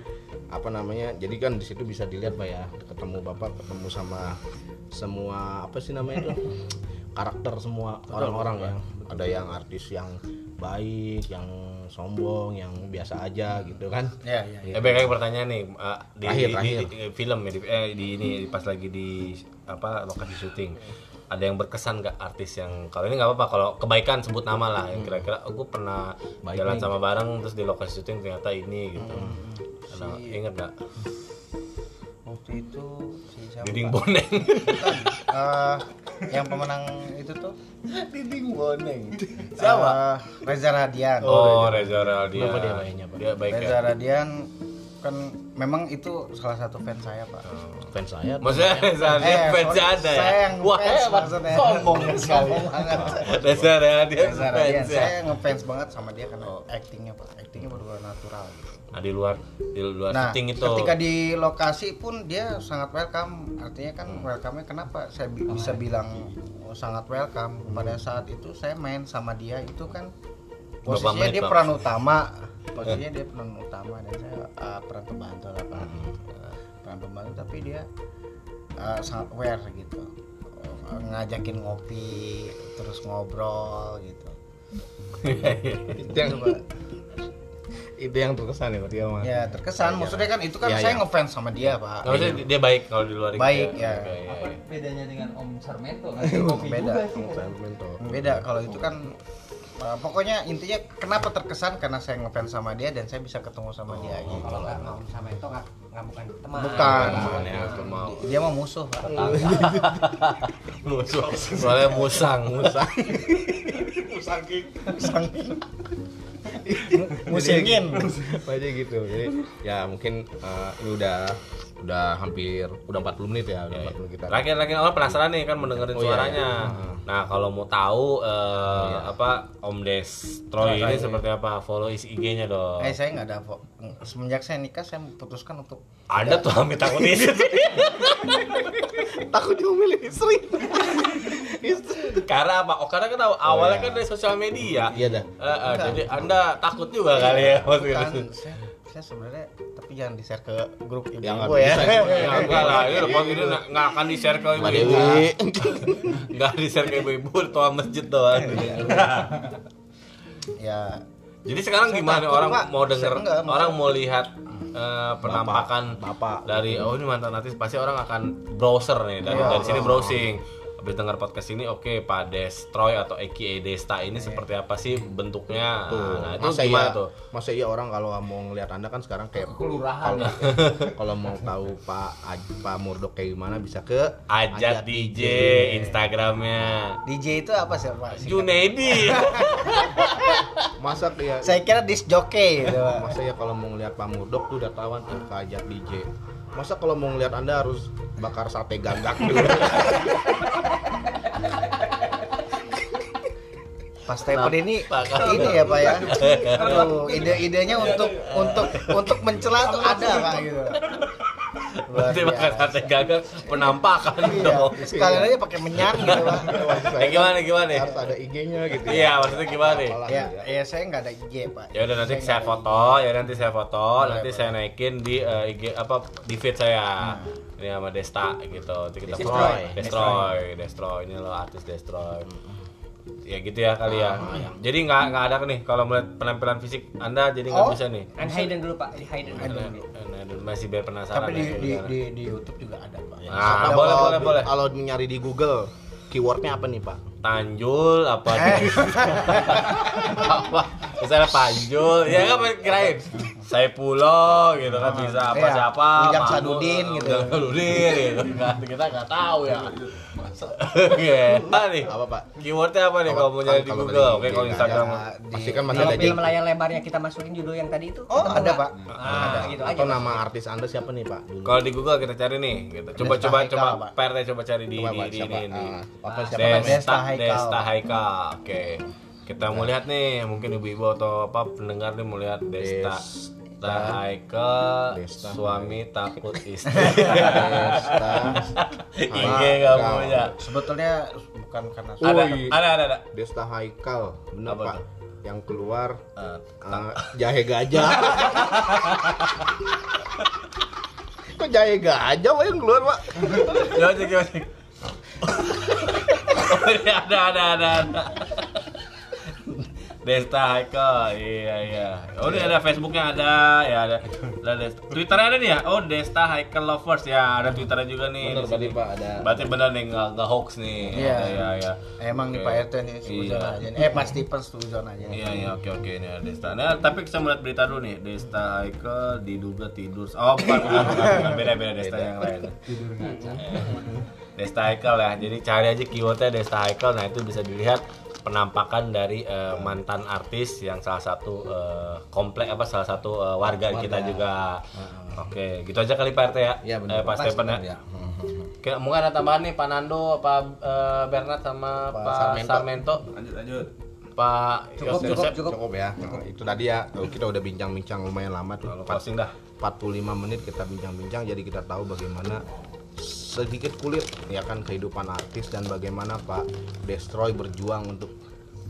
apa namanya? Jadi kan di situ bisa dilihat Pak ya, ketemu Bapak ketemu sama semua apa sih namanya itu? Karakter semua orang-orang ya. Ada yang artis yang baik, yang sombong, yang biasa aja gitu kan. Iya, iya. Eh, kayak pertanyaan nih eh, di, Terakhir, di- terakhir. di- di film ya di, eh, di ini pas lagi di apa lokasi syuting ada yang berkesan gak artis yang kalau ini nggak apa-apa kalau kebaikan sebut nama lah yang kira-kira oh, gue pernah Baik jalan sama bareng terus di lokasi syuting ternyata ini gitu ada inget gak Waktu itu si siapa? Diding? Boneng Eh, yang pemenang itu tuh Diding Boneng eh, Reza Radian. oh Reza Radian Kenapa dia baiknya, Pak? dia baik Reza ya Radian kan memang itu salah satu fans saya pak. Fans saya maksudnya Radian Eh, fans ya Saya yang wah hebat maksudnya. sombong <laughs> sekali Sombong banget. Reza Radian Reza Radian, fans ya saya ngefans banget sama dia karena actingnya pak, actingnya benar natural. Gitu. nah di luar di luar Nah, syuting itu ketika di lokasi pun dia sangat welcome. Artinya kan welcome-nya kenapa saya bi- bisa bilang oh, sangat welcome. Pada saat itu saya main sama dia itu kan posisinya menit, dia Bang? peran utama. Posisinya dia peran utama dan saya uh, peran pembantu lah Pak. Uh, peran pembantu tapi dia uh, sangat aware gitu. Uh, ngajakin ngopi, terus ngobrol gitu. <laughs> itu yang itu yang terkesan ya dia mah. Ya terkesan, maksudnya kan itu kan Iya, saya iya. ngefans sama dia pak. Nggak maksudnya dia baik kalau di luar itu Baik, ya. Oke, iya, iya. bedanya dengan Om Sarmento <laughs> kan Beda. Sarmento. beda kalau itu kan uh, pokoknya intinya kenapa terkesan? Karena saya ngefans sama dia dan saya bisa ketemu sama dia gitu kalau nggak mau sama itu nggak nggak bukan teman. Bukan. Teman ya, teman. dia mah musuh <laughs> musuh. Soalnya musang musang. <laughs> Musingin. <laughs> Aja gitu. Jadi ya mungkin eh, ini udah udah hampir udah 40 menit ya udah 40 menit kita Terakhir lagi orang penasaran nih kan mendengarin Oh, iya, suaranya. iya. Nah kalau mau tahu eh, apa Om Destroy ini seperti apa? Follow isi IG-nya dong. eh saya nggak ada semenjak saya nikah saya memutuskan untuk Anda tuh amit takut istri. <laughs> takut diomelin <laughs> istri karena apa? Oh karena kan aw- awalnya kan dari sosial media. iya dah Eh, eh, jadi Anda takut juga kali ya maksudnya. bukan saya, saya sebenarnya tapi jangan di share ke grup ibu Ya, nggak gue ya bisa. Ya enggak lah, ini repot ini nggak akan di share <laughs> ke ibu-ibu. Dewi Nggak di share ke ibu-ibu, toa masjid doang. ya Jadi sekarang Saya gimana orang Pak. mau denger, enggak, orang mau lihat eh, penampakan bapak dari oh ini mantan artis pasti orang akan browser nih dari, Iya. dari sini browsing. Habis dengar podcast ini oke Pak Destroy atau Eki Desta ini seperti apa sih bentuknya? tuh Nah, itu masa gimana iya, tuh? masa iya orang kalau mau ngeliat anda kan sekarang kayak kelurahan. kalau <laughs> kalau mau tahu Pak Aj- Pak Murdok kayak gimana bisa ke Ajat DJ Instagramnya. DJ itu apa sih pak Junaidi. <laughs> masa ya saya kira disc jockey gitu masa ya kalau mau ngeliat Pak Murdok tuh udah tawan tuh ke Ajat DJ masa kalau mau ngeliat anda harus bakar sate gagak dulu <laughs> Pas Stephen ini Pak. ini ya Pak ya. Aduh, ide-idenya untuk untuk untuk mencela tuh ada Pak gitu. Nanti bakal biasa. sate gagal penampakan Iya, dong. sekalian aja pakai menyan gitu Pak. <laughs> Eh, gimana gimana? harus ada IG-nya gitu Iya, maksudnya gimana nih? Apalah, Ya, ya. ya saya nggak ada IG Pak. Ya udah nanti Saya saya nggak ada foto, ya nanti saya foto, nanti saya naikin di eh, IG apa di feed saya. Ini sama Desta gitu. Nanti kita Destroy. Destroy, Destroy. Ini lo artis Destroy. Ya gitu ya kali ya. Jadi nggak nggak ada nih kalau melihat penampilan fisik Anda jadi nggak Oh. bisa nih. kan hidden dulu pak hidden Nah, nah, masih biar penasaran Tapi di, ya, di, di, di YouTube juga ada Pak. Ah, Kalau- boleh, boleh, boleh. Kalau nyari di Google, keywordnya apa nih Pak? Tanjul apa? Eh. <laughs> apa? Misalnya Panjul, ya kan kirain. Saifullah gitu kan bisa apa Iya, siapa Ujang Mahmud, Sadudin gitu. Ujang Sadudin gitu kan kita nggak tahu ya Oke, apa nih? Apa, Pak? Keywordnya apa nih Kalau- mau nyari di kalau Google? Oke, kalau di- Instagram. Ada di- Pasti kan masih Kalau ada film di layar lebarnya kita masukin judul yang tadi itu Oh, ada? Pak. Ah, gitu aja. atau nama artis Anda siapa nih, Pak? Kalau di Google kita cari nih, gitu. Coba Desta coba coba Pak. PRT coba cari di di, Pak, di ini. Ah, apa siapa Desta, namanya? Desta Haikal. Desta Haikal. Oke. Kita mau lihat nih, mungkin ibu-ibu atau apa pendengar nih mau lihat Desta. Desta Haikal, Desta suami takut <laughs> istri. Desta Iya nggak punya. Sebetulnya bukan karena Ada, Wih. ada, ada, ada. Desta Haikal, bener Apa Pak? Yang keluar Eh, eh, jahe gajah. <laughs> Kok jahe gajah Pak yang keluar, Pak? Coba cek. Oh, ini ada, ada, ada, ada. Desta Haikal, iya iya. Oh ini ada Facebooknya ada, ya ada. ada Desta. Twitternya ada nih ya. Oh Desta Haikal Lovers ya, ada Twitternya juga nih. Bener sini. Pak ada. Berarti benar nih nggak nggak hoax nih. Iya. Iya iya. Emang nih. Pak RT nih Iya. aja. nih. Eh Pak Stephen suzon aja. nih. Iya iya oke oke ini ada Desta. Nah tapi kita melihat berita dulu nih. Desta Haikal diduga tidur. Oh bukan bukan, beda beda Desta yang lain. Desta Haikal ya. Jadi cari aja keywordnya Desta Haikal. Nah itu bisa dilihat penampakan dari eh, mantan artis yang salah satu eh, komplek apa salah satu eh, warga, kita juga. Oke, gitu aja kali Pak RT ya. Iya, Eh, bener. Pak Stephen ya. Ya. Oke, mungkin ada tambahan nih Pak Nando, Pak eh, Bernard sama Pak Pak, Sarmento. Sarmento. Lanjut lanjut. Pak Cukup, Yosef. cukup, cukup. Cukup ya. Nah, itu tadi ya. Kalau kita udah bincang-bincang lumayan lama tuh. Lalu closing dah. 45 menit kita bincang-bincang jadi kita tahu bagaimana sedikit kulit ya kan kehidupan artis dan bagaimana Pak Destroy berjuang untuk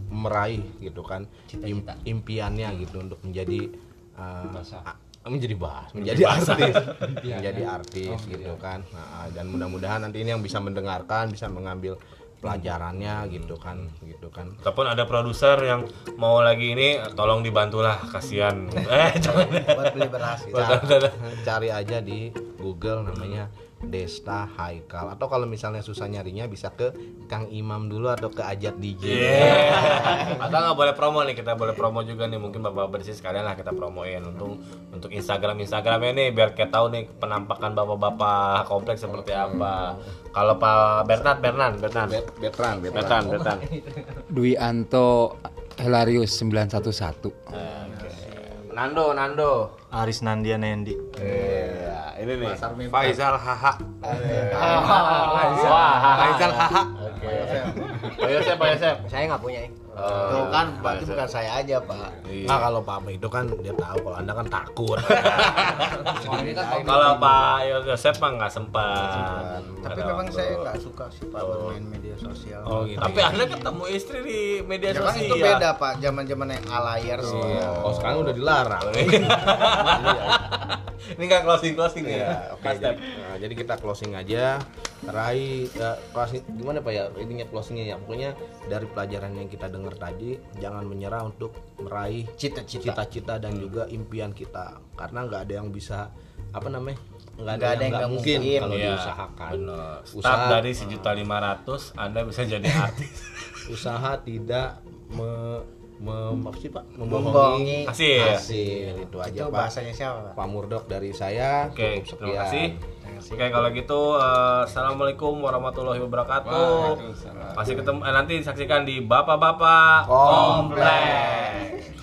meraih gitu kan im- impiannya gitu untuk menjadi uh, a- menjadi bahas menjadi artis <laughs> menjadi artis gitu kan. Nah, dan mudah-mudahan nanti ini yang bisa mendengarkan bisa mengambil pelajarannya gitu kan gitu kan. Ataupun ada produser yang mau lagi ini, tolong dibantulah, kasihan. <laughs> Eh, jangan. Buat beli beras. Cari, <laughs> cari aja di Google namanya Desta Haikal atau kalau misalnya susah nyarinya bisa ke Kang Imam dulu atau ke Ajat DJ. Iya. Atau nggak boleh promo nih, kita boleh promo juga nih. Mungkin bapak bersih sekalian lah kita promoin untuk untuk Instagram Instagramnya nih biar kita tahu nih penampakan bapak-bapak kompleks seperti apa. Kalau Pak Bernard, Bernard, Bernard, Bet- Betran, Betran. Bernard, Bernard. Dwi Anto Helarius 911. Nando, Nando. Aris Nandia Nendi. Iya, ini nih. Faizal Haha. Wah, Faisal haha. Oke. Pak Yosef, Pak Yosef. Saya nggak punya ya. Tuh kan berarti bukan saya aja Pak. Iya. Nah kalau Pak itu kan dia tahu kalau anda kan takut. <laughs> Kalau Pak Yosef mah nggak sempat. Tapi memang saya nggak suka sih Pak bermain media sosial. Oh gitu. Tapi Anda ketemu istri di media Ya kan sosial. itu beda Pak, zaman-zaman yang alayar sih. Oh sekarang udah dilarang. <laughs> Ini nggak closing closing ya. Ya, oke. jadi, nah, jadi kita closing aja. Rai ya, closing gimana Pak ya? Intinya closingnya ya. Pokoknya dari pelajaran yang kita dengar tadi, jangan menyerah untuk meraih Cita-cita. dan juga impian kita. Karena nggak ada yang bisa apa namanya? nggak Nggak ada yang nggak mungkin mungkin. kalau Iya, diusahakan. bener. Start Usaha- dari sejuta lima ratus, Anda bisa jadi <laughs> artis. Usaha tidak me, me- sih Pak? Membohongi Hasil. hasil itu aja Itu Pak. bahasanya siapa Pak? Pak Murdok dari saya. Oke, cukup terima kasih. Oke, kalau gitu eh, assalamualaikum warahmatullahi wabarakatuh. Masih ketemu eh, nanti saksikan di Bapak-bapak Komplek.